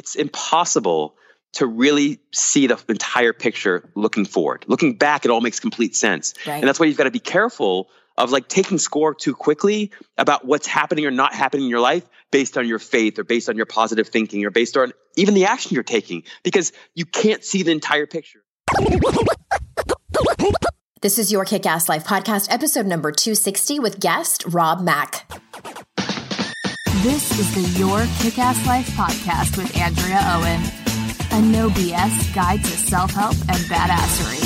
it's impossible to really see the entire picture looking forward. Looking back, it all makes complete sense. Right. And that's why you've got to be careful of like taking score too quickly about what's happening or not happening in your life based on your faith or based on your positive thinking or based on even the action you're taking because you can't see the entire picture. This is your Kick Ass Life podcast, episode number 260 with guest Rob Mack. This is the Your Kick Ass Life podcast with Andrea Owen, a no BS guide to self help and badassery.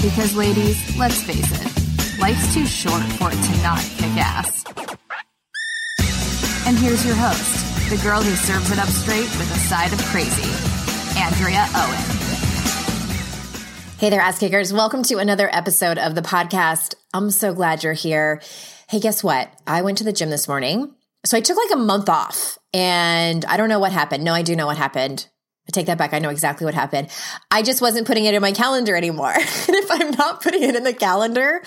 Because, ladies, let's face it, life's too short for it to not kick ass. And here's your host, the girl who serves it up straight with a side of crazy, Andrea Owen. Hey there, ass kickers. Welcome to another episode of the podcast. I'm so glad you're here. Hey, guess what? I went to the gym this morning so I took like a month off and I don't know what happened. No, I do know what happened. I take that back. I know exactly what happened. I just wasn't putting it in my calendar anymore. and if I'm not putting it in the calendar,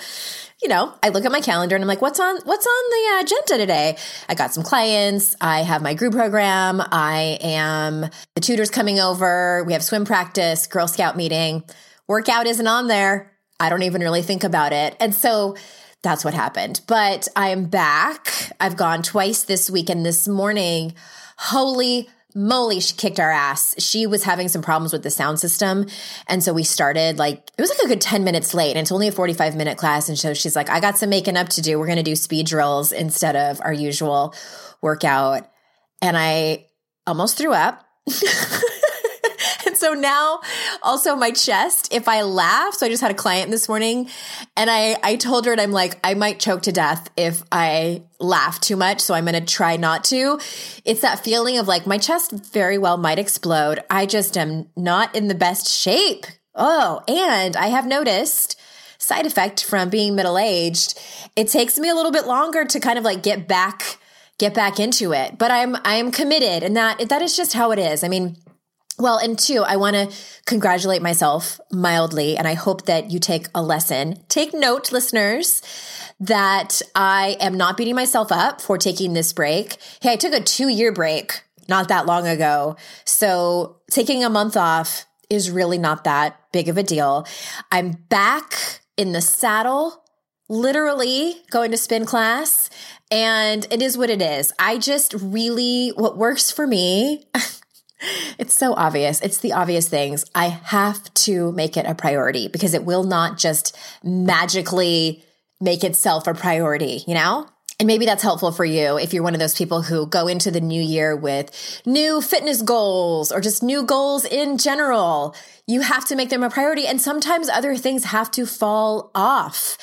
you know, I look at my calendar and I'm like, what's on what's on the agenda today? I got some clients, I have my group program, I am the tutors coming over, we have swim practice, Girl Scout meeting. Workout isn't on there. I don't even really think about it. And so that's what happened. But I am back. I've gone twice this week and this morning. Holy moly, she kicked our ass. She was having some problems with the sound system. And so we started like, it was like a good 10 minutes late and it's only a 45 minute class. And so she's like, I got some making up to do. We're going to do speed drills instead of our usual workout. And I almost threw up. so now also my chest, if I laugh, so I just had a client this morning and I, I told her, and I'm like, I might choke to death if I laugh too much. So I'm going to try not to. It's that feeling of like my chest very well might explode. I just am not in the best shape. Oh, and I have noticed side effect from being middle aged. It takes me a little bit longer to kind of like get back get back into it. But I'm I am committed and that that is just how it is. I mean, well, and two, I want to congratulate myself mildly, and I hope that you take a lesson. Take note, listeners, that I am not beating myself up for taking this break. Hey, I took a two year break not that long ago. So taking a month off is really not that big of a deal. I'm back in the saddle, literally going to spin class. And it is what it is. I just really, what works for me, It's so obvious. It's the obvious things. I have to make it a priority because it will not just magically make itself a priority, you know? And maybe that's helpful for you if you're one of those people who go into the new year with new fitness goals or just new goals in general you have to make them a priority. And sometimes other things have to fall off.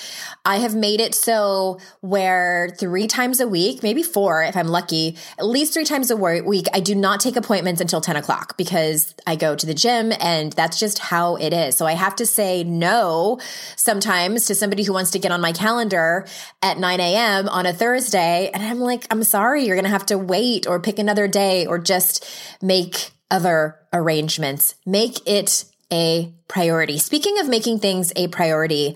I have made it so where three times a week, maybe four if I'm lucky, at least three times a week, I do not take appointments until 10 o'clock because I go to the gym and that's just how it is. So I have to say no sometimes to somebody who wants to get on my calendar at 9 a.m. on a Thursday. And I'm like, I'm sorry, you're going to have to wait or pick another day or just make other arrangements. Make it a priority. Speaking of making things a priority,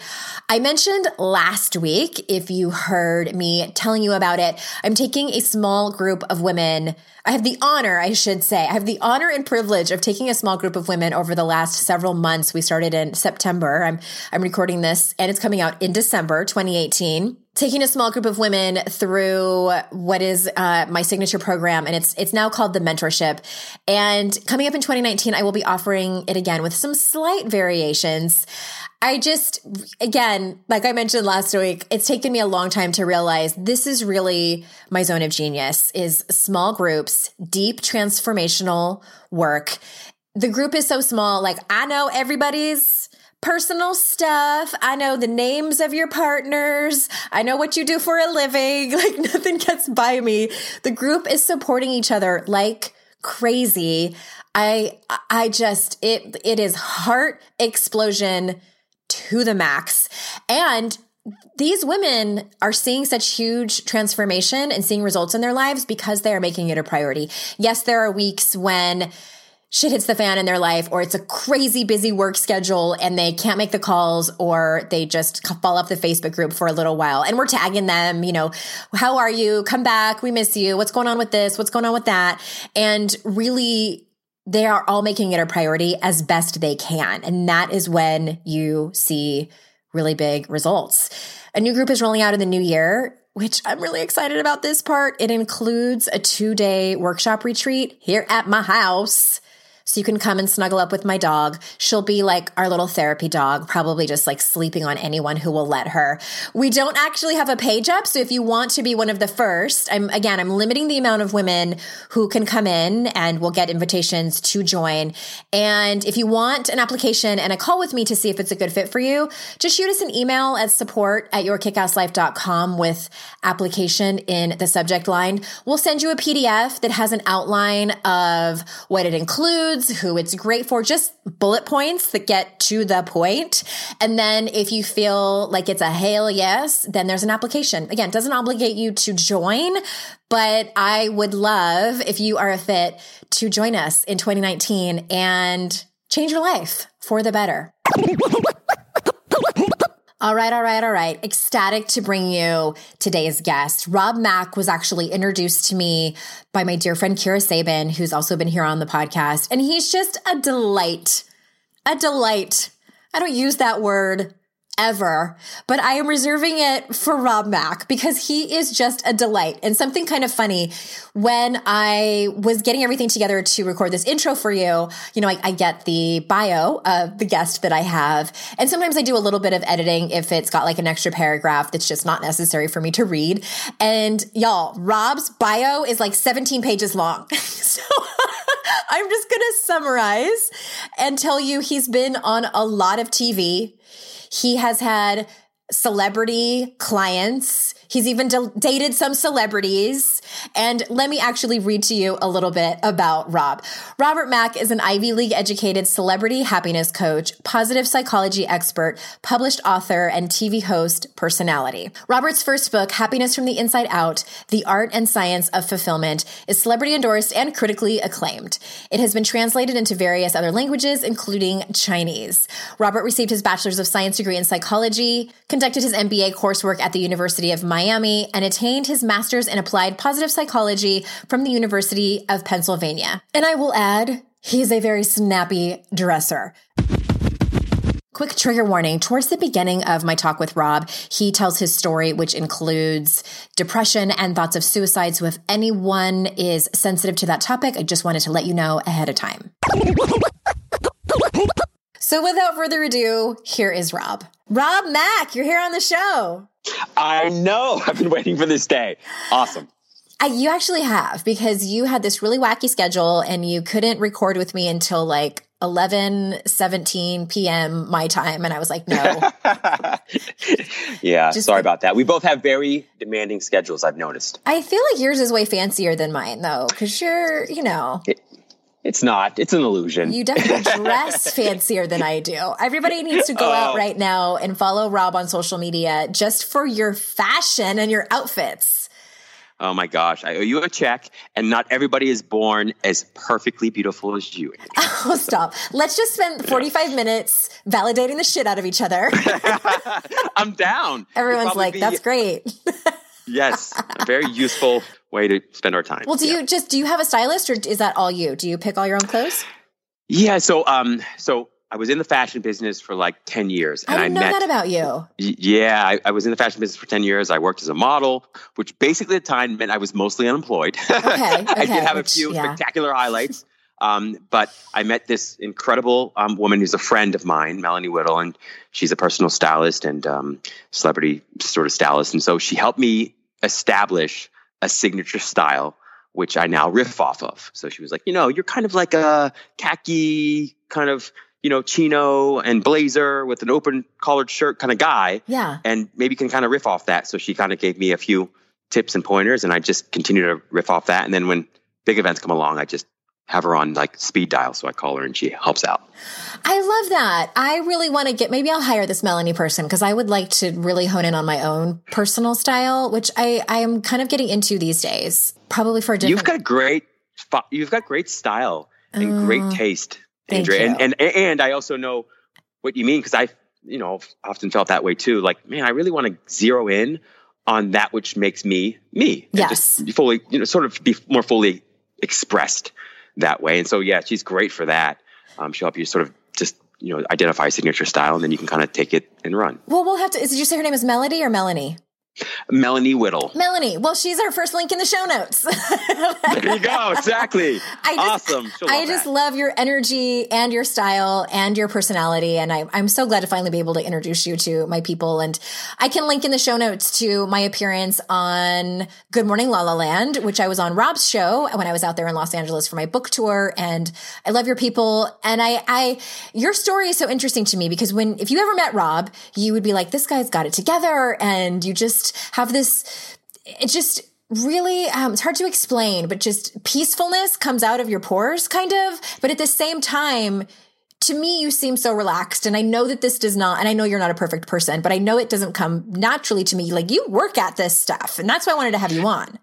I mentioned last week, if you heard me telling you about it, I'm taking a small group of women. I have the honor, I should say, I have the honor and privilege of taking a small group of women over the last several months. We started in September. I'm, I'm recording this and it's coming out in December 2018 taking a small group of women through what is uh, my signature program and it's it's now called the mentorship. And coming up in 2019 i will be offering it again with some slight variations. I just again like i mentioned last week it's taken me a long time to realize this is really my zone of genius is small groups deep transformational work. The group is so small like i know everybody's personal stuff. I know the names of your partners. I know what you do for a living. Like nothing gets by me. The group is supporting each other like crazy. I I just it it is heart explosion to the max. And these women are seeing such huge transformation and seeing results in their lives because they are making it a priority. Yes, there are weeks when shit hits the fan in their life or it's a crazy busy work schedule and they can't make the calls or they just fall off the Facebook group for a little while and we're tagging them, you know, how are you? Come back. We miss you. What's going on with this? What's going on with that? And really they are all making it a priority as best they can. And that is when you see really big results. A new group is rolling out in the new year, which I'm really excited about this part. It includes a two day workshop retreat here at my house so you can come and snuggle up with my dog. She'll be like our little therapy dog, probably just like sleeping on anyone who will let her. We don't actually have a page up. So if you want to be one of the first, I'm again, I'm limiting the amount of women who can come in and we'll get invitations to join. And if you want an application and a call with me to see if it's a good fit for you, just shoot us an email at support at yourkickasslife.com with application in the subject line. We'll send you a PDF that has an outline of what it includes foods, who it's great for, just bullet points that get to the point. And then if you feel like it's a hail yes, then there's an application. Again, doesn't obligate you to join, but I would love if you are a fit to join us in 2019 and change your life for the better. All right, all right, all right. Ecstatic to bring you today's guest. Rob Mack was actually introduced to me by my dear friend Kira Sabin, who's also been here on the podcast. And he's just a delight. A delight. I don't use that word ever, but I am reserving it for Rob Mack because he is just a delight. And something kind of funny when I was getting everything together to record this intro for you, you know, I, I, get the bio of the guest that I have. And sometimes I do a little bit of editing if it's got like an extra paragraph that's just not necessary for me to read. And y'all, Rob's bio is like 17 pages long. so I'm just going to summarize and tell you he's been on a lot of TV. He has had celebrity clients. He's even d- dated some celebrities. And let me actually read to you a little bit about Rob. Robert Mack is an Ivy League educated celebrity happiness coach, positive psychology expert, published author, and TV host personality. Robert's first book, Happiness from the Inside Out The Art and Science of Fulfillment, is celebrity endorsed and critically acclaimed. It has been translated into various other languages, including Chinese. Robert received his Bachelor's of Science degree in psychology, conducted his MBA coursework at the University of Miami, and attained his Master's in Applied Positive Psychology from the University of Pennsylvania. And I will add, he is a very snappy dresser. Quick trigger warning. Towards the beginning of my talk with Rob, he tells his story, which includes depression and thoughts of suicide. So if anyone is sensitive to that topic, I just wanted to let you know ahead of time. So without further ado, here is Rob. Rob Mack, you're here on the show. I know. I've been waiting for this day. Awesome. I, you actually have because you had this really wacky schedule and you couldn't record with me until like 11 17 p.m my time and i was like no yeah Just sorry like, about that we both have very demanding schedules i've noticed i feel like yours is way fancier than mine though because you're you know it, it's not. It's an illusion. You definitely dress fancier than I do. Everybody needs to go out oh. right now and follow Rob on social media just for your fashion and your outfits. Oh my gosh, I owe you a check, and not everybody is born as perfectly beautiful as you. Oh, stop. Let's just spend 45 minutes validating the shit out of each other. I'm down. Everyone's like, be, that's great. yes, a very useful way to spend our time. Well, do yeah. you just do you have a stylist, or is that all you? Do you pick all your own clothes? Yeah. So, um, so I was in the fashion business for like 10 years. And I I know met, that about you. Yeah. I, I, was in the fashion business for 10 years. I worked as a model, which basically at the time meant I was mostly unemployed. Okay. okay I did have which, a few yeah. spectacular highlights. Um, but I met this incredible um, woman who's a friend of mine, Melanie Whittle, and she's a personal stylist and um, celebrity sort of stylist. And so she helped me establish a signature style, which I now riff off of. So she was like, you know, you're kind of like a khaki kind of, you know, chino and blazer with an open collared shirt kind of guy. Yeah. And maybe can kind of riff off that. So she kind of gave me a few tips and pointers and I just continue to riff off that. And then when big events come along, I just have her on like speed dial. So I call her and she helps out. I love that. I really want to get, maybe I'll hire this Melanie person because I would like to really hone in on my own personal style, which I, I am kind of getting into these days, probably for a different. You've got great, you've got great style and great oh. taste, Andrea. And, and, and I also know what you mean because I, you know, often felt that way too. Like, man, I really want to zero in on that which makes me me. Yes. Just fully, you know, sort of be more fully expressed that way. And so, yeah, she's great for that. Um, she'll help you sort of just you know identify a signature style, and then you can kind of take it and run. Well, we'll have to. Did you say her name is Melody or Melanie? Melanie Whittle. Melanie. Well, she's our first link in the show notes. there you go. Exactly. I just, awesome. I just that. love your energy and your style and your personality. And I, am so glad to finally be able to introduce you to my people. And I can link in the show notes to my appearance on Good Morning La La Land, which I was on Rob's show when I was out there in Los Angeles for my book tour. And I love your people. And I, I, your story is so interesting to me because when, if you ever met Rob, you would be like, this guy's got it together. And you just, have this, it just really, um, it's hard to explain, but just peacefulness comes out of your pores kind of. But at the same time, to me, you seem so relaxed. And I know that this does not, and I know you're not a perfect person, but I know it doesn't come naturally to me. Like you work at this stuff. And that's why I wanted to have you on.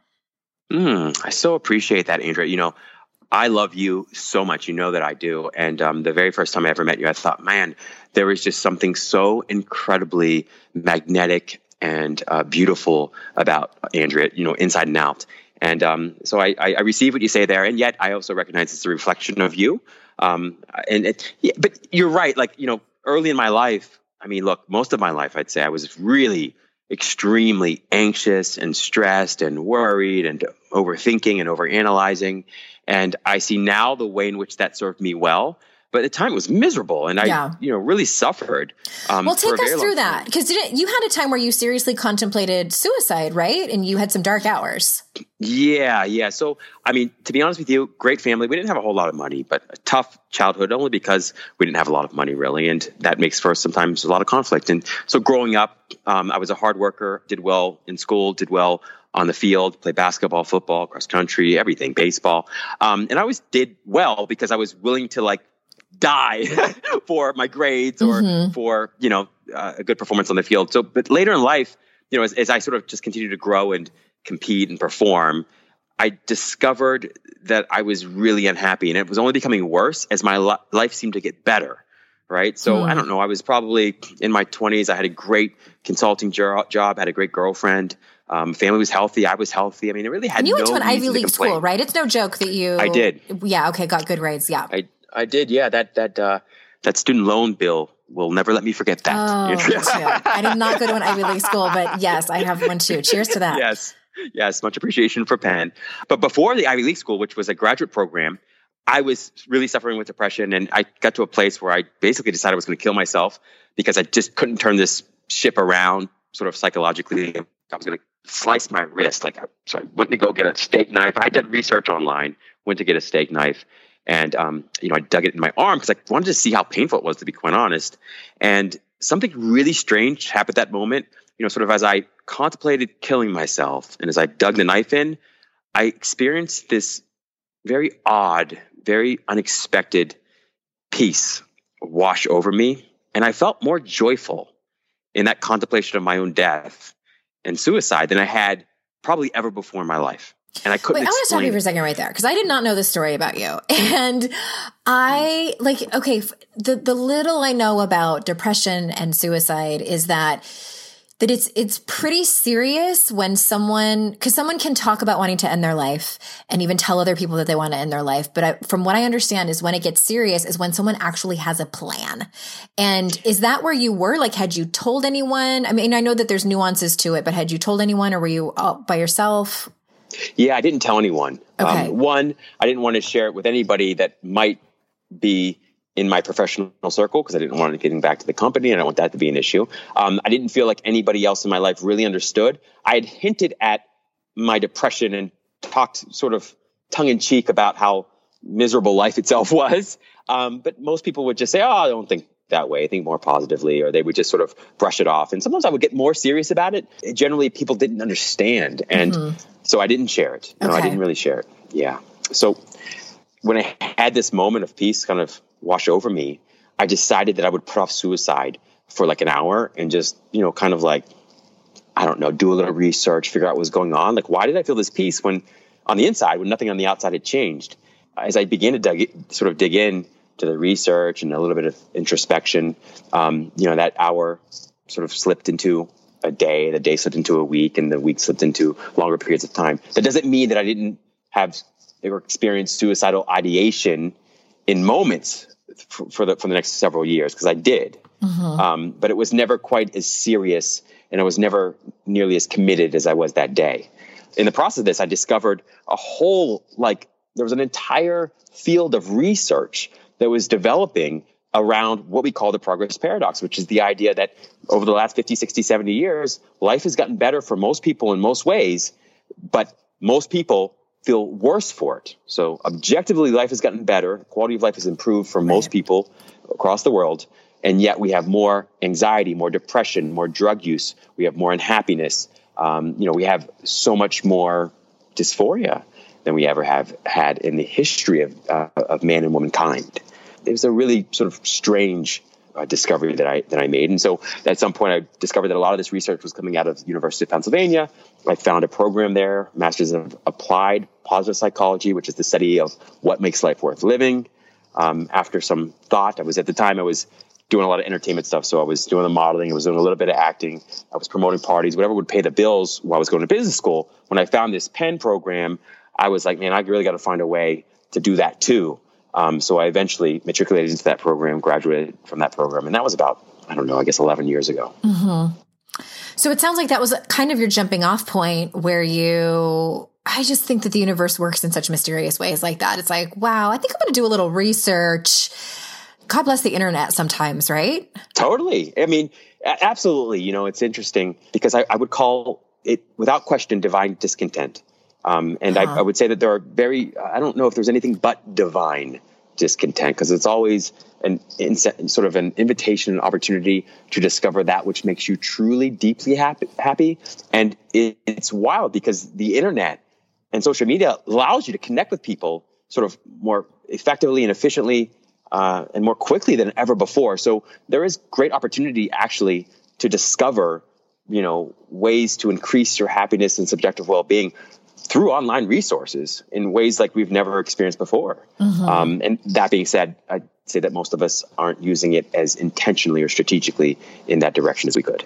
Mm, I so appreciate that, Andrea. You know, I love you so much. You know that I do. And um, the very first time I ever met you, I thought, man, there was just something so incredibly magnetic and uh, beautiful about Andrea, you know, inside and out. And um, so I, I, receive what you say there, and yet I also recognize it's a reflection of you. Um, and it, yeah, but you're right. Like you know, early in my life, I mean, look, most of my life, I'd say I was really extremely anxious and stressed and worried and overthinking and overanalyzing. And I see now the way in which that served me well but at the time it was miserable and i yeah. you know really suffered um, well take us through that because you had a time where you seriously contemplated suicide right? And you had some dark hours. Yeah yeah. So i mean to be honest with you great family. We didn't have a whole lot of money but a tough childhood only because we didn't have a lot of money really and that makes for sometimes a lot of conflict. And so growing up um, i was a hard worker did well in school did well on the field, play basketball, football, cross country, everything, baseball. Um, and I always did well because I was willing to like die for my grades or mm-hmm. for you know uh, a good performance on the field. So, but later in life, you know, as, as I sort of just continue to grow and compete and perform, I discovered that I was really unhappy, and it was only becoming worse as my li- life seemed to get better. Right. So mm. I don't know. I was probably in my 20s. I had a great consulting jo- job, had a great girlfriend. Um, family was healthy. I was healthy. I mean, it really had. And you no went to an Ivy League school, right? It's no joke that you. I did. Yeah. Okay. Got good grades. Yeah. I I did. Yeah. That that uh, that student loan bill will never let me forget that. Oh, I did not go to an Ivy League school, but yes, I have one too. Cheers to that. Yes. Yes. Much appreciation for Penn. But before the Ivy League school, which was a graduate program, I was really suffering with depression. And I got to a place where I basically decided I was going to kill myself because I just couldn't turn this ship around sort of psychologically. I was going to slice my wrist. Like, so I went to go get a steak knife. I did research online, went to get a steak knife and, um, you know, I dug it in my arm because I wanted to see how painful it was, to be quite honest. And something really strange happened at that moment. You know, sort of as I contemplated killing myself and as I dug the knife in, I experienced this very odd, very unexpected peace wash over me. And I felt more joyful in that contemplation of my own death and suicide than I had probably ever before in my life. And I couldn't. Wait, I want to stop you for a second right there because I did not know this story about you, and I like okay. The the little I know about depression and suicide is that that it's it's pretty serious when someone because someone can talk about wanting to end their life and even tell other people that they want to end their life but I, from what i understand is when it gets serious is when someone actually has a plan and is that where you were like had you told anyone i mean i know that there's nuances to it but had you told anyone or were you by yourself yeah, I didn't tell anyone. Um, okay. Um, one, I didn't want to share it with anybody that might be in my professional circle because I didn't want to getting back to the company and I don't want that to be an issue. Um, I didn't feel like anybody else in my life really understood. I had hinted at my depression and talked sort of tongue in cheek about how miserable life itself was. Um, but most people would just say, "Oh, I don't think that way. think more positively, or they would just sort of brush it off. And sometimes I would get more serious about it. Generally, people didn't understand, and mm-hmm. so I didn't share it. No. I didn't really share it. Yeah. So when I had this moment of peace kind of wash over me, I decided that I would put off suicide for like an hour and just you know kind of like I don't know, do a little research, figure out what was going on. Like, why did I feel this peace when on the inside, when nothing on the outside had changed? As I began to dig, sort of dig in to the research and a little bit of introspection, um, you know, that hour sort of slipped into a day, the day slipped into a week, and the week slipped into longer periods of time. That doesn't mean that I didn't have or experience suicidal ideation in moments for, for the for the next several years because I did, mm-hmm. um, but it was never quite as serious, and I was never nearly as committed as I was that day. In the process of this, I discovered a whole like there was an entire field of research that was developing around what we call the progress paradox, which is the idea that over the last 50, 60, 70 years, life has gotten better for most people in most ways, but most people feel worse for it. So objectively, life has gotten better. Quality of life has improved for most people across the world. And yet we have more anxiety, more depression, more drug use. We have more unhappiness. Um, you know, we have so much more dysphoria than we ever have had in the history of, uh, of man and womankind. It was a really sort of strange uh, discovery that I that I made. And so at some point, I discovered that a lot of this research was coming out of the University of Pennsylvania. I found a program there, Masters of Applied Positive Psychology, which is the study of what makes life worth living. Um, after some thought, I was at the time I was doing a lot of entertainment stuff, so I was doing the modeling, I was doing a little bit of acting, I was promoting parties, whatever would pay the bills while I was going to business school. When I found this Penn program, I was like, man, I really got to find a way to do that too. Um, so I eventually matriculated into that program, graduated from that program, and that was about I don't know, I guess eleven years ago. Mm-hmm. So it sounds like that was kind of your jumping off point where you. I just think that the universe works in such mysterious ways like that. It's like, wow, I think I'm going to do a little research. God bless the internet sometimes, right? Totally. I mean, absolutely. You know, it's interesting because I, I would call it, without question, divine discontent. Um, and uh-huh. I, I, would say that there are very, I don't know if there's anything but divine discontent because it's always an in, sort of an invitation, an opportunity to discover that which makes you truly, deeply happy. happy. And it, it's wild because the internet and social media allows you to connect with people sort of more effectively and efficiently uh, and more quickly than ever before. So there is great opportunity actually to discover, you know, ways to increase your happiness and subjective well-being through online resources in ways like we've never experienced before. Mm-hmm. Um, and that being said, I'd say that most of us aren't using it as intentionally or strategically in that direction as we could.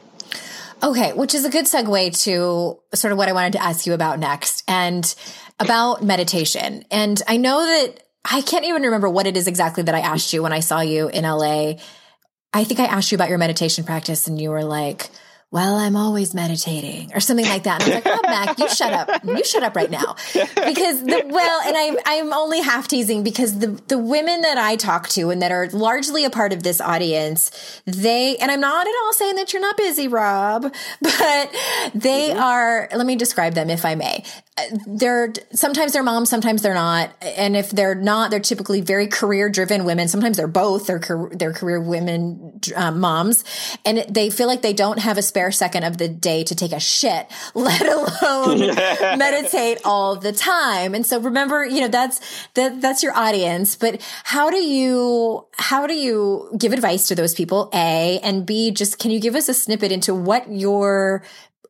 Okay, which is a good segue to sort of what I wanted to ask you about next and about meditation. And I know that I can't even remember what it is exactly that I asked you when I saw you in LA. I think I asked you about your meditation practice and you were like, well, I'm always meditating or something like that. And I was like, oh, Mac, you shut up. You shut up right now. Because the, well, and I'm, I'm only half teasing because the, the women that I talk to and that are largely a part of this audience, they, and I'm not at all saying that you're not busy, Rob, but they mm-hmm. are, let me describe them if I may they're sometimes they're moms, sometimes they're not. And if they're not, they're typically very career driven women. Sometimes they're both. They're they're career women um, moms, and they feel like they don't have a spare second of the day to take a shit, let alone meditate all the time. And so remember, you know that's that that's your audience. But how do you how do you give advice to those people? A and B. Just can you give us a snippet into what your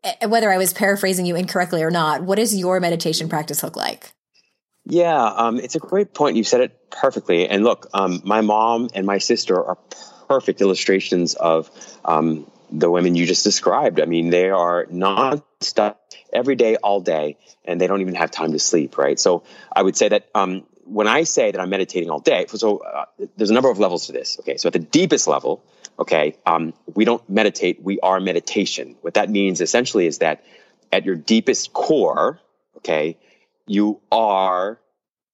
Eh, whether I was paraphrasing you incorrectly or not, what does your meditation practice look like? Yeah, um, it's a great point. You said it perfectly. And look, um, my mom and my sister are perfect illustrations of um, the women you just described. I mean, they are nonstop every day, all day, and they don't even have time to sleep, right? So I would say that um, when I say that I'm meditating all day, so uh, there's a number of levels to this. Okay, so at the deepest level, okay, um, we don't meditate, we are meditation. What that means essentially is that at your deepest core, okay, you are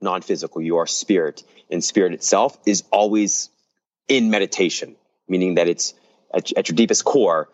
non physical, you are spirit, and spirit itself is always in meditation, meaning that it's at, at your deepest core,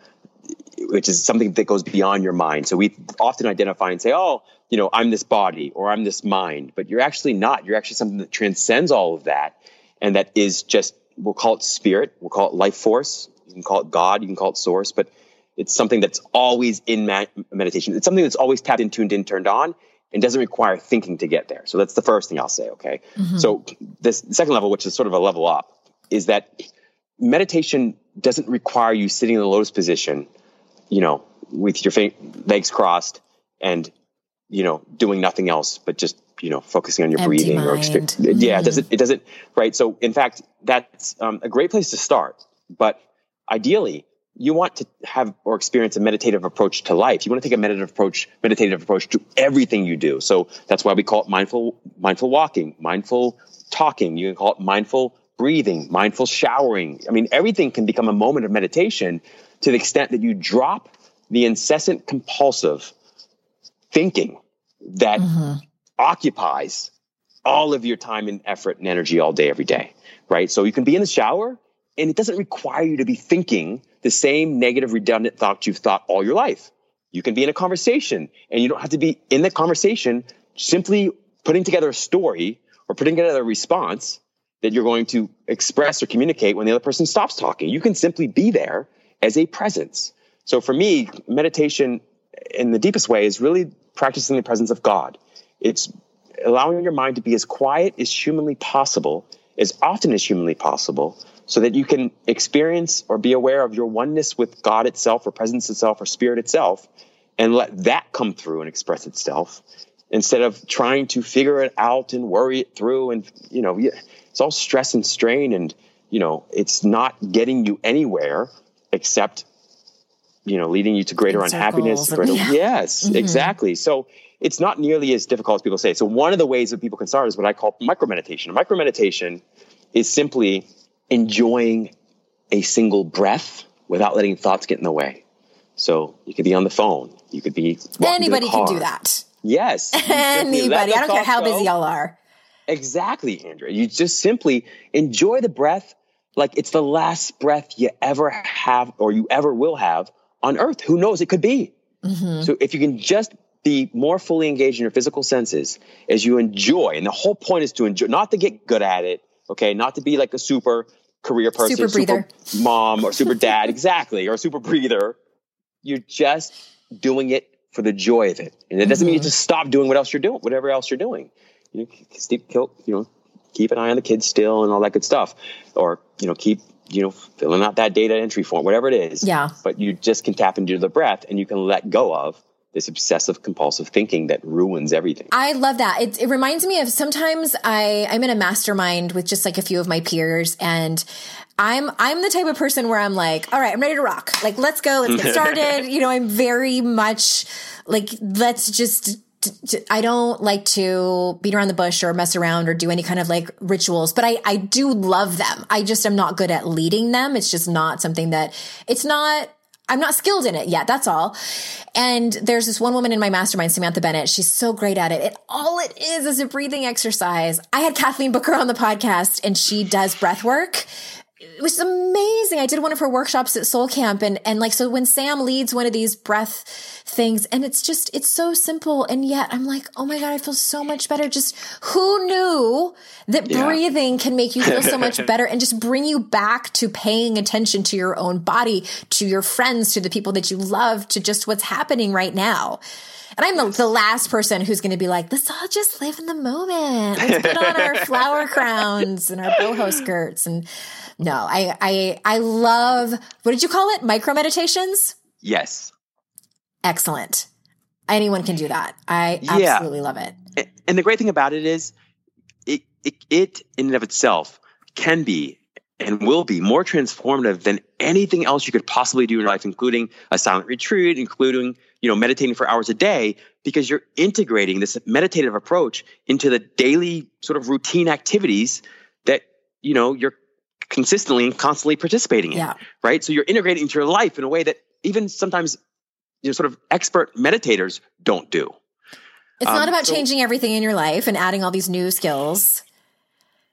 which is something that goes beyond your mind. So we often identify and say, oh, you know, I'm this body or I'm this mind, but you're actually not. You're actually something that transcends all of that and that is just we'll call it spirit, we'll call it life force, you can call it God, you can call it source, but it's something that's always in meditation. It's something that's always tapped in, tuned in, turned on, and doesn't require thinking to get there. So that's the first thing I'll say. Okay. Mm-hmm. So this second level, which is sort of a level up, is that meditation doesn't require you sitting in the lotus position, you know, with your legs crossed and you know doing nothing else but just you know focusing on your Empty breathing mind. or extre- mm-hmm. yeah it doesn't it doesn't right so in fact that's um, a great place to start but ideally you want to have or experience a meditative approach to life. You want to take a meditative approach, meditative approach to everything you do. So that's why we call it mindful, mindful walking, mindful talking. You can call it mindful breathing, mindful showering. I mean, everything can become a moment of meditation to the extent that you drop the incessant compulsive thinking that mm-hmm. occupies all of your time and effort and energy all day, every day, right? So you can be in the shower and it doesn't require you to be thinking the same negative, redundant thoughts you've thought all your life. You can be in a conversation and you don't have to be in the conversation simply putting together a story or putting together a response that you're going to express or communicate when the other person stops talking. You can simply be there as a presence. So for me, meditation in the deepest way is really practicing the presence of God. It's allowing your mind to be as quiet as humanly possible, as often as humanly possible, so that you can experience or be aware of your oneness with God itself or presence itself or spirit itself and let that come through and express itself instead of trying to figure it out and worry it through and you know it's all stress and strain and you know it's not getting you anywhere except you know leading you to greater unhappiness greater, yeah. yes mm-hmm. exactly so it's not nearly as difficult as people say so one of the ways that people can start is what i call micro meditation micro meditation is simply enjoying a single breath without letting thoughts get in the way. So you could be on the phone. You could be anybody can do that. Yes, anybody. I don't care how busy y'all are. Exactly, Andrea. You just simply enjoy the breath like it's the last breath you ever have or you ever will have on earth. Who knows? It could be. Mm-hmm. So if you can just be more fully engaged in your physical senses as you enjoy, and the whole point is to enjoy, not to get good at it, okay, not to be like a super career person, super, breather. super mom, or super dad, exactly, or a super breather. You're just doing it for the joy of it, and it doesn't mm-hmm. mean you mm-hmm. just stop doing what else you're doing, whatever else you're doing. You know, keep, you know, keep an eye on the kids still and all that good stuff, or you know, keep you know filling out that data entry form, whatever it is. Yeah. But you just can tap into the breath, and you can let go of this obsessive compulsive thinking that ruins everything. I love that. It, it reminds me of sometimes I, I'm in a mastermind with just like a few of my peers and I'm I'm the type of person where I'm like, all right, I'm ready to rock. Like, let's go, let's get started. you know, I'm very much like, let's just I don't like to beat around the bush or mess around or do any kind of like rituals, but I, I do love them. I just am not good at leading them. It's just not something that it's not I'm not skilled in it yet. That's all. And there's this one woman in my mastermind, Samantha Bennett. She's so great at it. And all it is is a breathing exercise. I had Kathleen Booker on the podcast and she does breath work it was amazing. I did one of her workshops at Soul Camp and, and like, so when Sam leads one of these breath things and it's just, it's so simple. And yet I'm like, oh my God, I feel so much better. Just who knew that yeah. breathing can make you feel so much better and just bring you back to paying attention to your own body, to your friends, to the people that you love, to just what's happening right now. And I'm the, the last person who's going to be like, let's all just live in the moment. Let's put on our flower crowns and our boho skirts and no, I, I, I love, what did you call it? Micro meditations? Yes. Excellent. Anyone can do that. I yeah. absolutely love it. And the great thing about it is it, it, it in and of itself can be and will be more transformative than anything else you could possibly do in your life, including a silent retreat, including, you know, meditating for hours a day, because you're integrating this meditative approach into the daily sort of routine activities that, you know, you're consistently and constantly participating in. Yeah. Right. So you're integrating into your life in a way that even sometimes you know, sort of expert meditators don't do. It's um, not about so, changing everything in your life and adding all these new skills.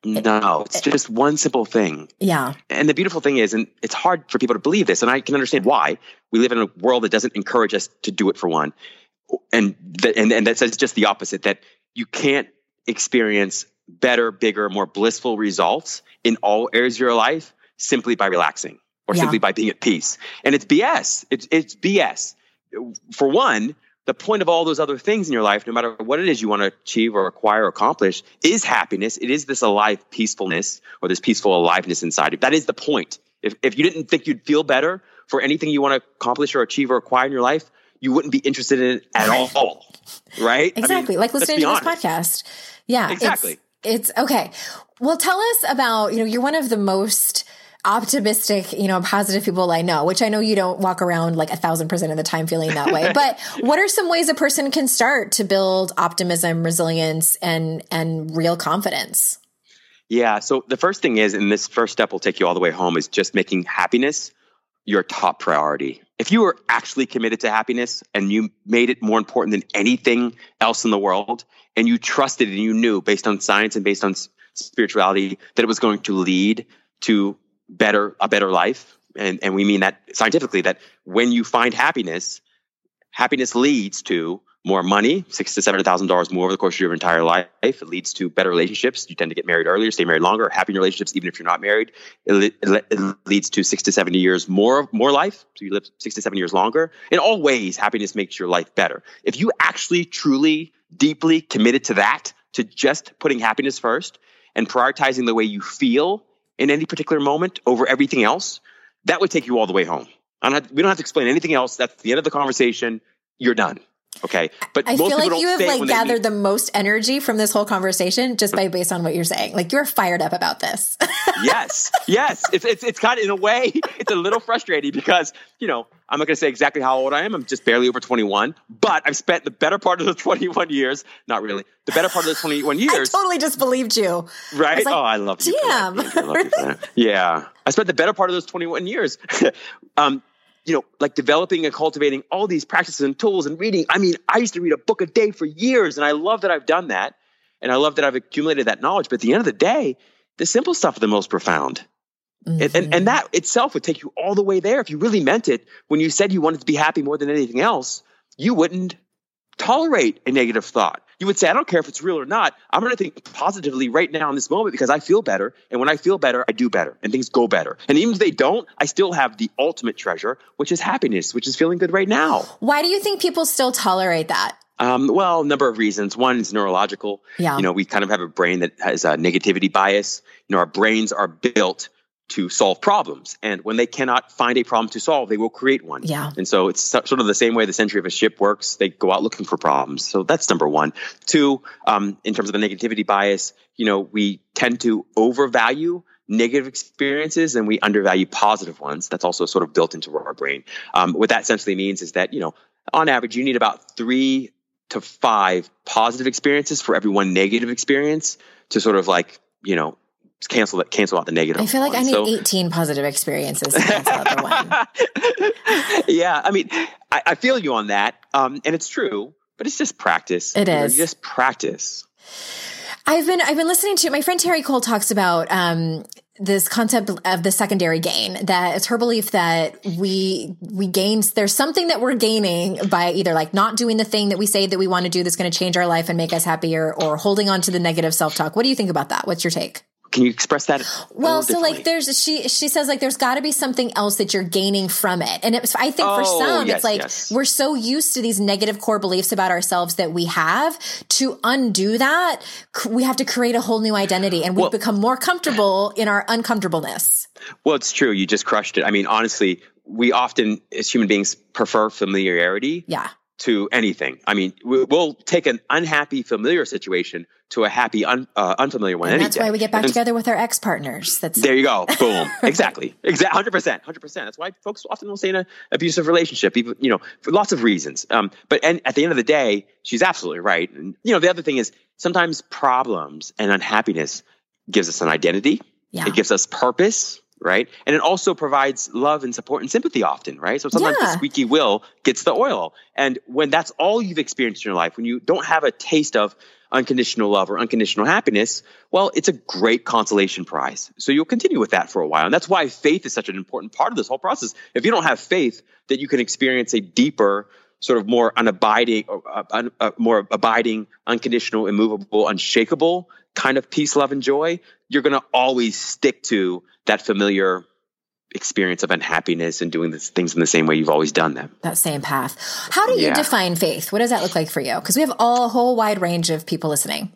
No, it's just one simple thing. Yeah. And the beautiful thing is, and it's hard for people to believe this, and I can understand why. We live in a world that doesn't encourage us to do it for one. And that, and, and that says just the opposite that you can't experience better, bigger, more blissful results in all areas of your life simply by relaxing or yeah. simply by being at peace. And it's BS. It's, it's BS. For one, the point of all those other things in your life, no matter what it is you want to achieve or acquire or accomplish, is happiness. It is this alive peacefulness or this peaceful aliveness inside you. That is the point. If, if you didn't think you'd feel better for anything you want to accomplish or achieve or acquire in your life, you wouldn't be interested in it at all. Right? Exactly. I mean, like listening to this podcast. Yeah. Exactly. It's okay. Well, tell us about, you know, you're one of the most optimistic, you know, positive people I know, which I know you don't walk around like a thousand percent of the time feeling that way. but what are some ways a person can start to build optimism, resilience, and and real confidence? Yeah. So the first thing is, and this first step will take you all the way home, is just making happiness your top priority. If you were actually committed to happiness and you made it more important than anything else in the world, and you trusted and you knew based on science and based on spirituality that it was going to lead to better a better life, and and we mean that scientifically that when you find happiness, happiness leads to more money, six to seven thousand dollars more over the course of your entire life. It leads to better relationships. You tend to get married earlier, stay married longer, happy in relationships, even if you're not married. It, it, it, leads to six to seventy years more more life. So you live six to seven years longer. In all ways, happiness makes your life better. If you actually, truly, deeply committed to that, to just putting happiness first and prioritizing the way you feel in any particular moment over everything else, that would take you all the way home. Have, we don't have to explain anything else. That's the end of the conversation. You're done. Okay. But I feel like you have like gathered the most energy from this whole conversation just by based on what you're saying. Like you're fired up about this. yes. Yes. It's, it's, it's kind of in a way, it's a little frustrating because, you know, I'm not going to say exactly how old I am. I'm just barely over 21, but I've spent the better part of the 21 years, not really, the better part of the 21 years. I totally just believed you. Right? I like, oh, I love you. Damn. I love you yeah. I spent the better part of those 21 years um, you know, like developing and cultivating all these practices and tools and reading. I mean, I used to read a book a day for years, and I love that I've done that. And I love that I've accumulated that knowledge. But at the end of the day, the simple stuff is the most profound. Mm-hmm. And, and, and that itself would take you all the way there. If you really meant it, when you said you wanted to be happy more than anything else, you wouldn't tolerate a negative thought. You would say, I don't care if it's real or not. I'm going to think positively right now in this moment because I feel better. And when I feel better, I do better and things go better. And even if they don't, I still have the ultimate treasure, which is happiness, which is feeling good right now. Why do you think people still tolerate that? Um, well, a number of reasons. One is neurological. Yeah. You know, we kind of have a brain that has a negativity bias. You know, our brains are built to solve problems. And when they cannot find a problem to solve, they will create one. Yeah. And so it's sort of the same way the century of a ship works. They go out looking for problems. So that's number one. Two, um, in terms of the negativity bias, you know, we tend to overvalue negative experiences and we undervalue positive ones. That's also sort of built into our brain. Um, what that essentially means is that, you know, on average, you need about three to five positive experiences for every one negative experience to sort of like, you know, cancel that cancel out the negative. I feel like one. I need so, 18 positive experiences to cancel out the one. yeah, I mean, I, I, feel you on that, um, and it's true, but it's just practice. It is just practice. I've been I've been listening to my friend Terri Cole talks about um, this concept of the secondary gain that it's her belief that we we gain there's something that we're gaining by either like not doing the thing that we say that we want to do that's going to change our life and make us happier or holding on to the negative self-talk what do you think about that what's your take can you express that? Well, so like there's she she says like there's got to be something else that you're gaining from it, and it's I think oh, for some yes, it's like yes. we're so used to these negative core beliefs about ourselves that we have to undo that we have to create a whole new identity, and we well, become more comfortable in our uncomfortableness. Well, it's true. You just crushed it. I mean, honestly, we often as human beings prefer familiarity. Yeah to anything. I mean, we'll take an unhappy familiar situation to a happy un, uh, unfamiliar one. And that's day. why we get back and together with our ex partners. That's there. You go. Boom. exactly. Exactly. Hundred percent. Hundred percent. That's why folks often will say in an abusive relationship, even you know, for lots of reasons. Um, but and at the end of the day, she's absolutely right. And you know, the other thing is sometimes problems and unhappiness gives us an identity. Yeah. It gives us purpose right? And it also provides love and support and sympathy often, right? So sometimes yeah. the squeaky wheel gets the oil. And when that's all you've experienced in your life, when you don't have a taste of unconditional love or unconditional happiness, well, it's a great consolation prize. So you'll continue with that for a while. And that's why faith is such an important part of this whole process. If you don't have faith that you can experience a deeper, sort of more unabiding, uh, un, uh, more abiding, unconditional, immovable, unshakable kind of peace, love, and joy, you're going to always stick to that familiar experience of unhappiness and doing things in the same way you've always done them. That same path. How do you yeah. define faith? What does that look like for you? Because we have all, a whole wide range of people listening.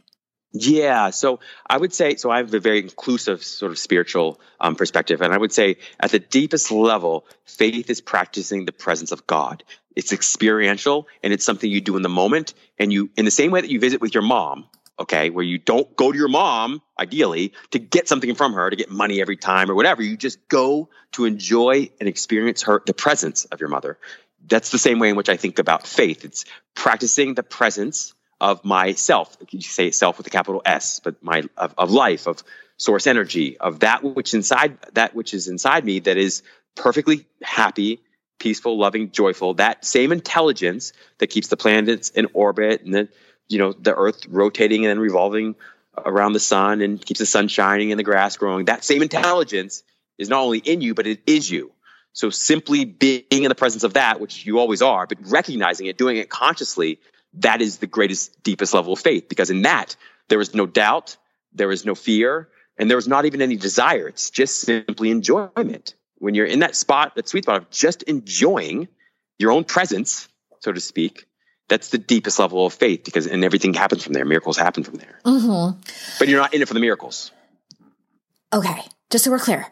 Yeah, so I would say so. I have a very inclusive sort of spiritual um, perspective, and I would say at the deepest level, faith is practicing the presence of God. It's experiential, and it's something you do in the moment. And you, in the same way that you visit with your mom, okay, where you don't go to your mom, ideally, to get something from her, to get money every time or whatever. You just go to enjoy and experience her, the presence of your mother. That's the same way in which I think about faith. It's practicing the presence of myself. You say self with a capital S, but my of, of life, of source energy, of that which inside that which is inside me that is perfectly happy, peaceful, loving, joyful. That same intelligence that keeps the planets in orbit and then you know the earth rotating and then revolving around the sun and keeps the sun shining and the grass growing. That same intelligence is not only in you but it is you. So simply being in the presence of that which you always are but recognizing it doing it consciously that is the greatest deepest level of faith because in that there is no doubt there is no fear and there is not even any desire. It's just simply enjoyment. When you're in that spot that sweet spot of just enjoying your own presence so to speak that's the deepest level of faith because and everything happens from there. Miracles happen from there. Mm-hmm. but you're not in it for the miracles. Okay. Just so we're clear.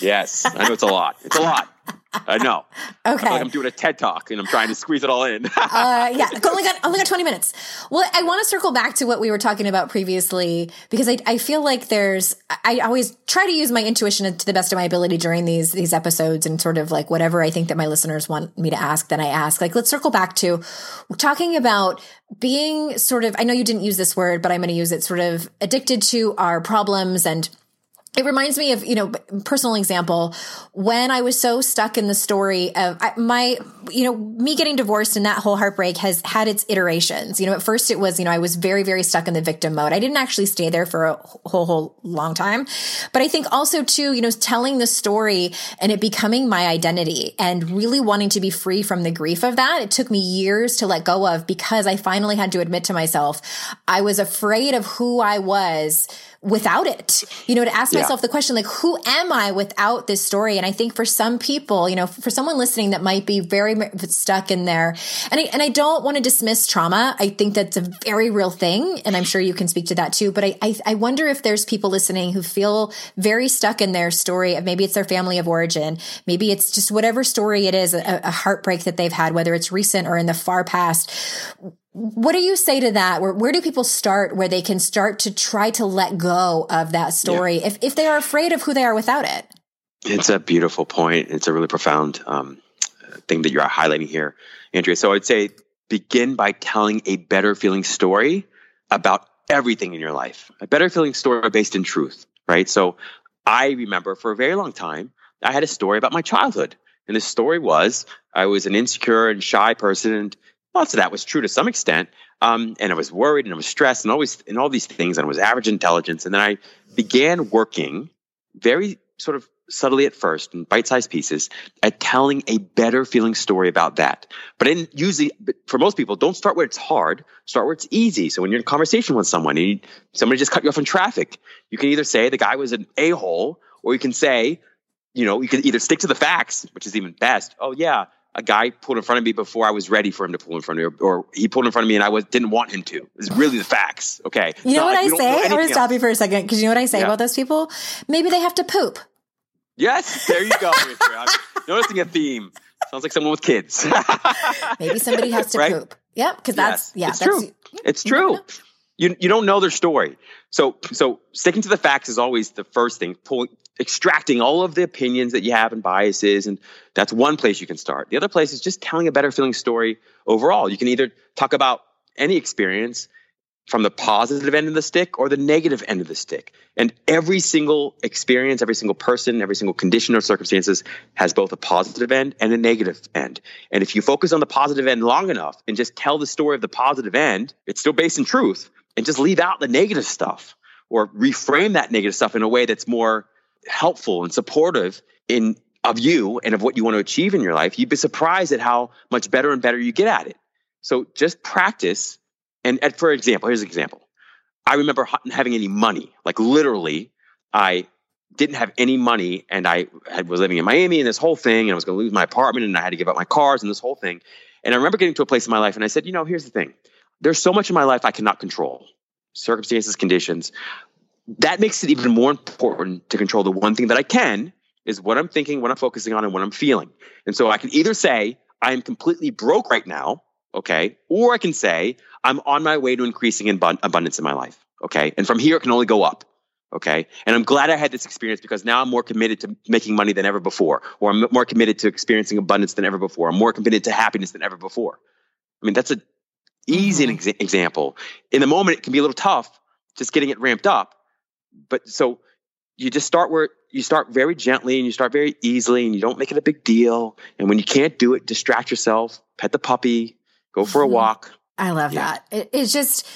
Yes. I know it's a lot. It's a lot I know. Okay. Like I'm doing a TED talk and I'm trying to squeeze it all in. uh, yeah, only got only got 20 minutes. Well, I want to circle back to what we were talking about previously because I, I feel like there's I always try to use my intuition to the best of my ability during these these episodes and sort of like whatever I think that my listeners want me to ask, then I ask. Like, let's circle back to talking about being sort of. I know you didn't use this word, but I'm going to use it. Sort of addicted to our problems and it reminds me of you know personal example. When i was so stuck in the story of my you know me getting divorced and that whole heartbreak has had its iterations. You know at first it was you know i was very very stuck in the victim mode. I didn't actually stay there for a whole whole long time. But i think also too you know telling the story and it becoming my identity and really wanting to be free from the grief of that it took me years to let go of because i finally had to admit to myself i was afraid of who i was without it. You know, to ask yeah. myself the question, like, who am I without this story? And I think for some people, you know, for someone listening that might be very stuck in there, and I, and I don't want to dismiss trauma. I think that's a very real thing. And I'm sure you can speak to that too. But I, I, I wonder if there's people listening who feel very stuck in their story of maybe it's their family of origin. Maybe it's just whatever story it is, a, a heartbreak that they've had, whether it's recent or in the far past what do you say to that? Where, where do people start where they can start to try to let go of that story yeah. if, if they are afraid of who they are without it? It's a beautiful point. It's a really profound um, thing that you're highlighting here, Andrea. So I'd say begin by telling a better feeling story about everything in your life, a better feeling story based in truth, right? So I remember for a very long time, I had a story about my childhood. And the story was I was an insecure and shy person and lots of that was true to some extent. Um, and I was worried and I was stressed and always and all these things and I was average intelligence. And then I began working very sort of subtly at first in bite-sized pieces at telling a better feeling story about that. But in usually for most people, don't start where it's hard, start where it's easy. So when you're in conversation with someone and somebody just cut you off in traffic, you can either say the guy was an a-hole or you can say, you know, you can either stick to the facts, which is even best. Oh yeah, a guy pulled in front of me before I was ready for him to pull in front of me, or, or he pulled in front of me and I was didn't want him to. It's really the facts. Okay. You know what like I say? I'm gonna stop you for a second because you know what I say yeah. about those people? Maybe they have to poop. Yes, there you go. I'm noticing a theme. Sounds like someone with kids. Maybe somebody has to right? poop. Yep, because that's yes, yeah, it's that's, true. It's true. You you don't know their story. So so sticking to the facts is always the first thing. Pulling extracting all of the opinions that you have and biases. And that's one place you can start. The other place is just telling a better feeling story overall. You can either talk about any experience from the positive end of the stick or the negative end of the stick. And every single experience, every single person, every single condition or circumstances has both a positive end and a negative end. And if you focus on the positive end long enough and just tell the story of the positive end, it's still based in truth, and just leave out the negative stuff or reframe that negative stuff in a way that's more helpful and supportive in of you and of what you want to achieve in your life, you'd be surprised at how much better and better you get at it. So just practice. And, and for example, here's an example. I remember having any money, like literally, I didn't have any money and I had, was living in Miami and this whole thing, and I was going to lose my apartment and I had to give up my cars and this whole thing. And I remember getting to a place in my life and I said, you know, here's the thing. There's so much in my life I cannot control circumstances, conditions that makes it even more important to control the one thing that I can is what I'm thinking, what I'm focusing on, and what I'm feeling. And so I can either say, I am completely broke right now. Okay. Or I can say, I'm on my way to increasing abundance in my life. Okay. And from here, it can only go up. Okay. And I'm glad I had this experience because now I'm more committed to making money than ever before, or I'm more committed to experiencing abundance than ever before. I'm more committed to happiness than ever before. I mean, that's an easy mm-hmm. exa- example. In the moment, it can be a little tough just getting it ramped up. But so you just start where you start very gently and you start very easily and you don't make it a big deal. And when you can't do it, distract yourself, pet the puppy, go for a mm-hmm. walk. I love yeah. that. It, it's just,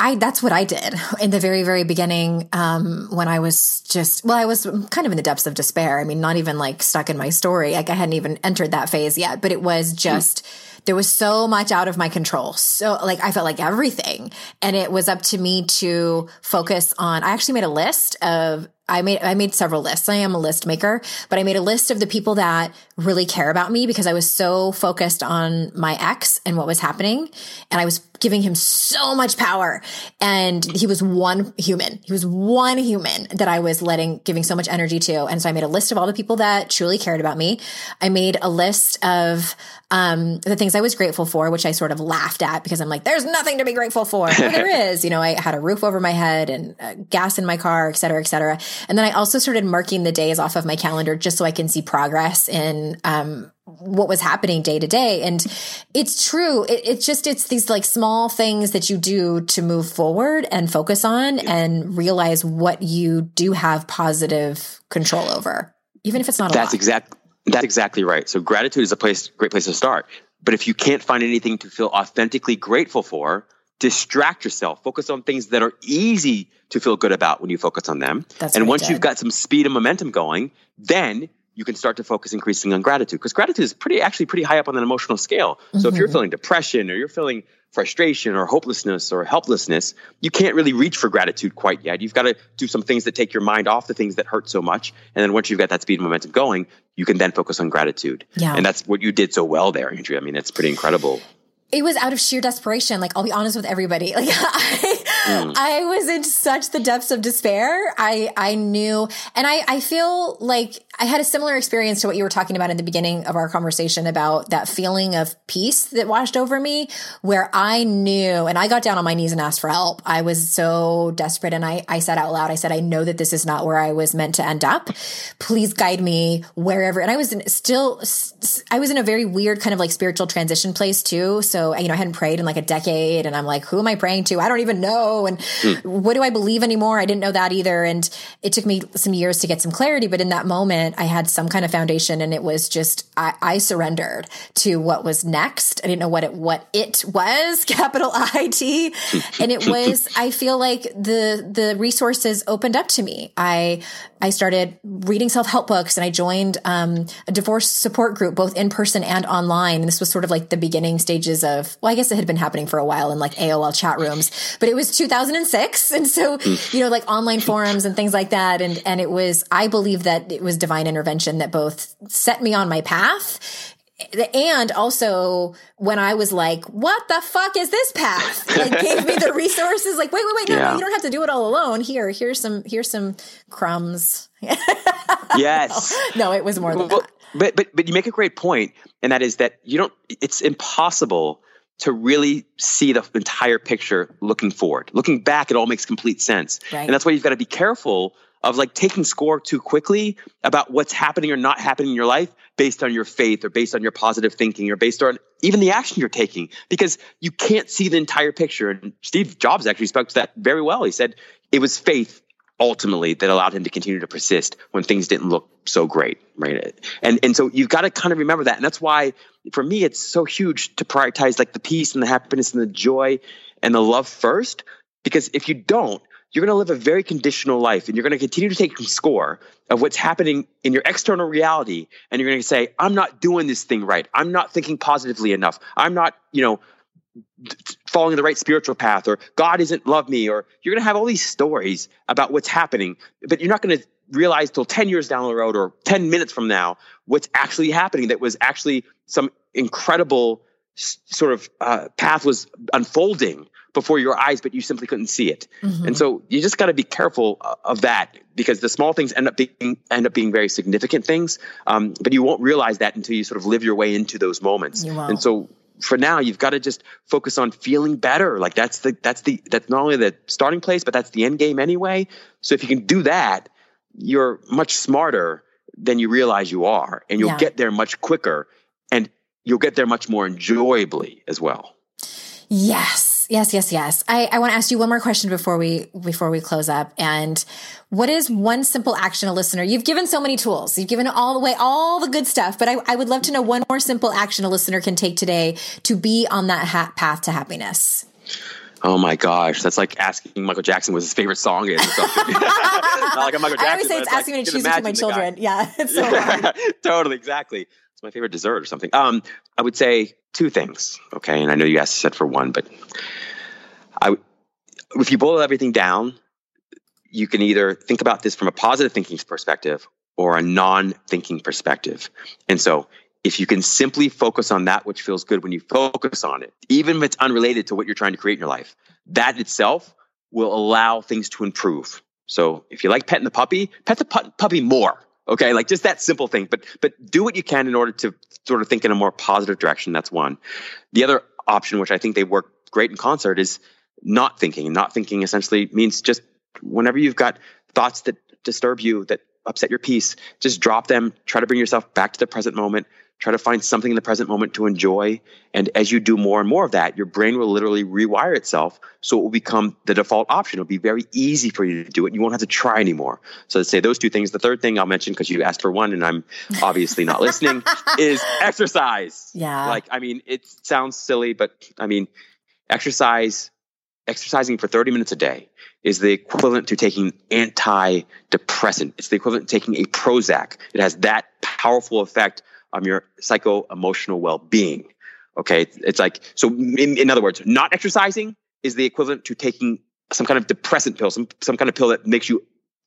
I that's what I did in the very very beginning um, when I was just well I was kind of in the depths of despair. I mean not even like stuck in my story. Like I hadn't even entered that phase yet, but it was just mm. There was so much out of my control. So like I felt like everything and it was up to me to focus on I actually made a list of I made I made several lists. I am a list maker, but I made a list of the people that really care about me because I was so focused on my ex and what was happening and I was giving him so much power and he was one human. He was one human that I was letting giving so much energy to. And so I made a list of all the people that truly cared about me. I made a list of um, the things I was grateful for, which I sort of laughed at because I'm like, there's nothing to be grateful for. There is, you know, I had a roof over my head and uh, gas in my car, et cetera, et cetera. And then I also started marking the days off of my calendar just so I can see progress in, um, what was happening day to day. And it's true. It, it's just, it's these like small things that you do to move forward and focus on and realize what you do have positive control over, even if it's not a lot That's exactly that's exactly right. So gratitude is a place, great place to start. But if you can't find anything to feel authentically grateful for, distract yourself. Focus on things that are easy to feel good about when you focus on them. That's and once you've got some speed and momentum going, then you can start to focus increasingly on gratitude because gratitude is pretty actually pretty high up on an emotional scale. Mm-hmm. So if you're mm-hmm. feeling depression or you're feeling frustration or hopelessness or helplessness, you can't really reach for gratitude quite yet. You've got to do some things that take your mind off the things that hurt so much. And then once you've got that speed and momentum going, you can then focus on gratitude. Yeah. And that's what you did so well there, Andrea. I mean, it's pretty incredible it was out of sheer desperation. Like, I'll be honest with everybody. Like, I, mm. I was in such the depths of despair. I, I knew, and I, I feel like I had a similar experience to what you were talking about in the beginning of our conversation about that feeling of peace that washed over me, where I knew, and I got down on my knees and asked for help. I was so desperate. And I, I said out loud, I said, I know that this is not where I was meant to end up. Please guide me wherever. And I was in, still, I was in a very weird kind of like spiritual transition place too. So, you know, I hadn't prayed in like a decade and I'm like, who am I praying to? I don't even know. And mm. what do I believe anymore? I didn't know that either. And it took me some years to get some clarity. But in that moment, I had some kind of foundation and it was just, I, I surrendered to what was next. I didn't know what it, what it was, capital I T. and it was, I feel like the, the resources opened up to me. I, I started reading self help books and I joined um, a divorce support group, both in person and online. And this was sort of like the beginning stages of, well, I guess it had been happening for a while in like AOL chat rooms, but it was 2006. And so, hmm. you know, like online forums and things like that. And, and it was, I believe that it was divine intervention that both set me on my path and also when I was like, what the fuck is this path? Like gave me the resources like, wait, wait, wait, no, yeah. no, you don't have to do it all alone. Here, here's some, here's some crumbs. yes. No, no, it was more than well, that. But, but, but you make a great point, And that is that you don't, it's impossible to really see the entire picture looking forward. Looking back, it all makes complete sense. Right. And that's why you've got to be careful of like taking score too quickly about what's happening or not happening in your life based on your faith or based on your positive thinking or based on even the action you're taking because you can't see the entire picture. And Steve Jobs actually spoke to that very well. He said it was faith ultimately that allowed him to continue to persist when things didn't look so great right? And and so you've got to kind of remember that. And that's why for me it's so huge to prioritize like the peace and the happiness and the joy and the love first because if you don't you're going to live a very conditional life and you're going to continue to take score of what's happening in your external reality and you're going to say i'm not doing this thing right. I'm not thinking positively enough. I'm not you know following the right spiritual path or god isn't love me or you're going to have all these stories about what's happening but you're not going to realize till 10 years down the road or 10 minutes from now what's actually happening that was actually some incredible sort of uh, path was unfolding before your eyes, but you simply couldn't see it. Mm-hmm. And so you just got to be careful uh, of that because the small things end up being end up being very significant things. Um, but you won't realize that until you sort of live your way into those moments. And so for now, you've got to just focus on feeling better. Like that's the that's the that's not only the starting place, but that's the end game anyway. So if you can do that, you're much smarter than you realize you are, and you'll yeah. get there much quicker, and you'll get there much more enjoyably as well. Yes. Yes, yes, yes. I, I want to ask you one more question before we before we close up. And what is one simple action a listener? You've given so many tools. You've given all the way all the good stuff, but I, I would love to know one more simple action a listener can take today to be on that ha- path to happiness. Oh my gosh, that's like asking Michael Jackson what his favorite song is or something. Not like a Michael Jackson. I always say it's asking like, me to choose between my children. Yeah, it's so totally, exactly. It's my favorite dessert or something. Um, I would say two things. Okay, and I know you guys said for one, but I, if you boil everything down, you can either think about this from a positive thinking perspective or a non-thinking perspective. And so, if you can simply focus on that which feels good when you focus on it, even if it's unrelated to what you're trying to create in your life, that itself will allow things to improve. So, if you like petting the puppy, pet the pu- puppy more. Okay, like just that simple thing, but but do what you can in order to sort of think in a more positive direction. That's one. The other option, which I think they work great in concert, is not thinking. Not thinking essentially means just whenever you've got thoughts that disturb you, that upset your peace, just drop them. Try to bring yourself back to the present moment. Try to find something in the present moment to enjoy. And as you do more and more of that, your brain will literally rewire itself. So it will become the default option. It'll be very easy for you to do it. You won't have to try anymore. So let's say those two things. The third thing I'll mention, because you asked for one and I'm obviously not listening, is exercise. Yeah. Like, I mean, it sounds silly, but I mean, exercise, exercising for 30 minutes a day is the equivalent to taking antidepressant. It's the equivalent to taking a Prozac. It has that powerful effect on your psycho emotional well being. Okay. It's like, so in, in, other words, not exercising is the equivalent to taking some kind of depressant pill, some, some kind of pill that makes you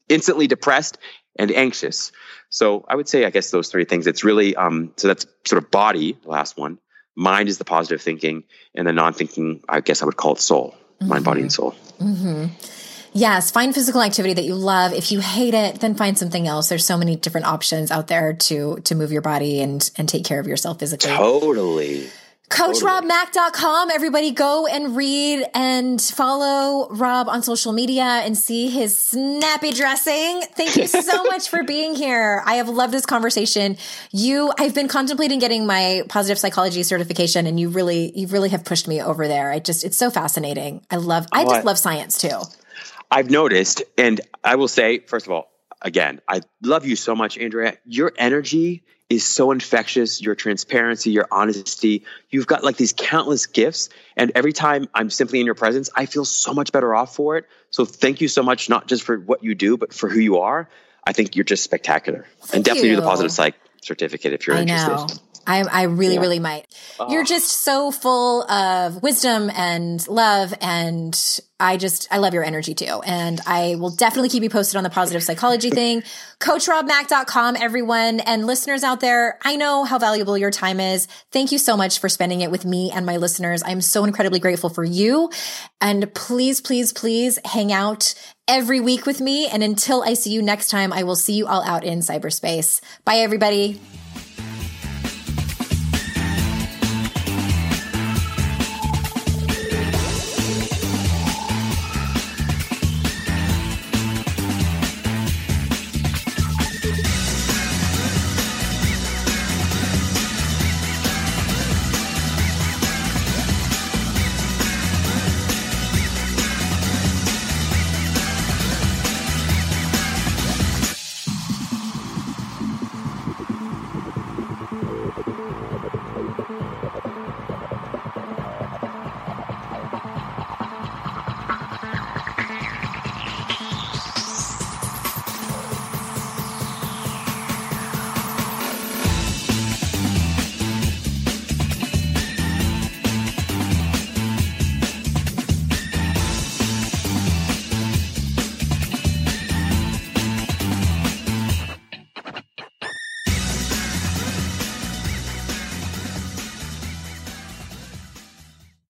instantly depressed and anxious. So I would say, I guess those three things. It's really, um, so that's sort of body, the last one. Mind is the positive thinking, and the non thinking, I guess I would call it soul, mm-hmm. mind, body, and soul. Mm-hmm. Yes, find physical activity that you love. If you hate it, then find something else. There's so many different options out there to to move your body and and take care of yourself physically. Totally. CoachRobMack.com. Everybody go and read and follow Rob on social media and see his snappy dressing. Thank you so much for being here. I have loved this conversation. You, I've been contemplating getting my positive psychology certification and you really, you really have pushed me over there. I just, it's so fascinating. I love, I just love science too. I've noticed, and I will say, first of all, again, I love you so much, Andrea. Your energy is so infectious. Your transparency, your honesty. You've got like these countless gifts. And every time I'm simply in your presence, I feel so much better off for it. So thank you so much, not just for what you do, but for who you are. I think you're just spectacular. Thank and definitely you. do the positive psych certificate if you're I interested. Know. I, I really, yeah. really might. You're uh-huh. just so full of wisdom and love. And I just, I love your energy too. And I will definitely keep you posted on the positive psychology thing. CoachRobMack.com, everyone and listeners out there. I know how valuable your time is. Thank you so much for spending it with me and my listeners. I'm so incredibly grateful for you. And please, please, please hang out every week with me. And until I see you next time, I will see you all out in cyberspace. Bye, everybody.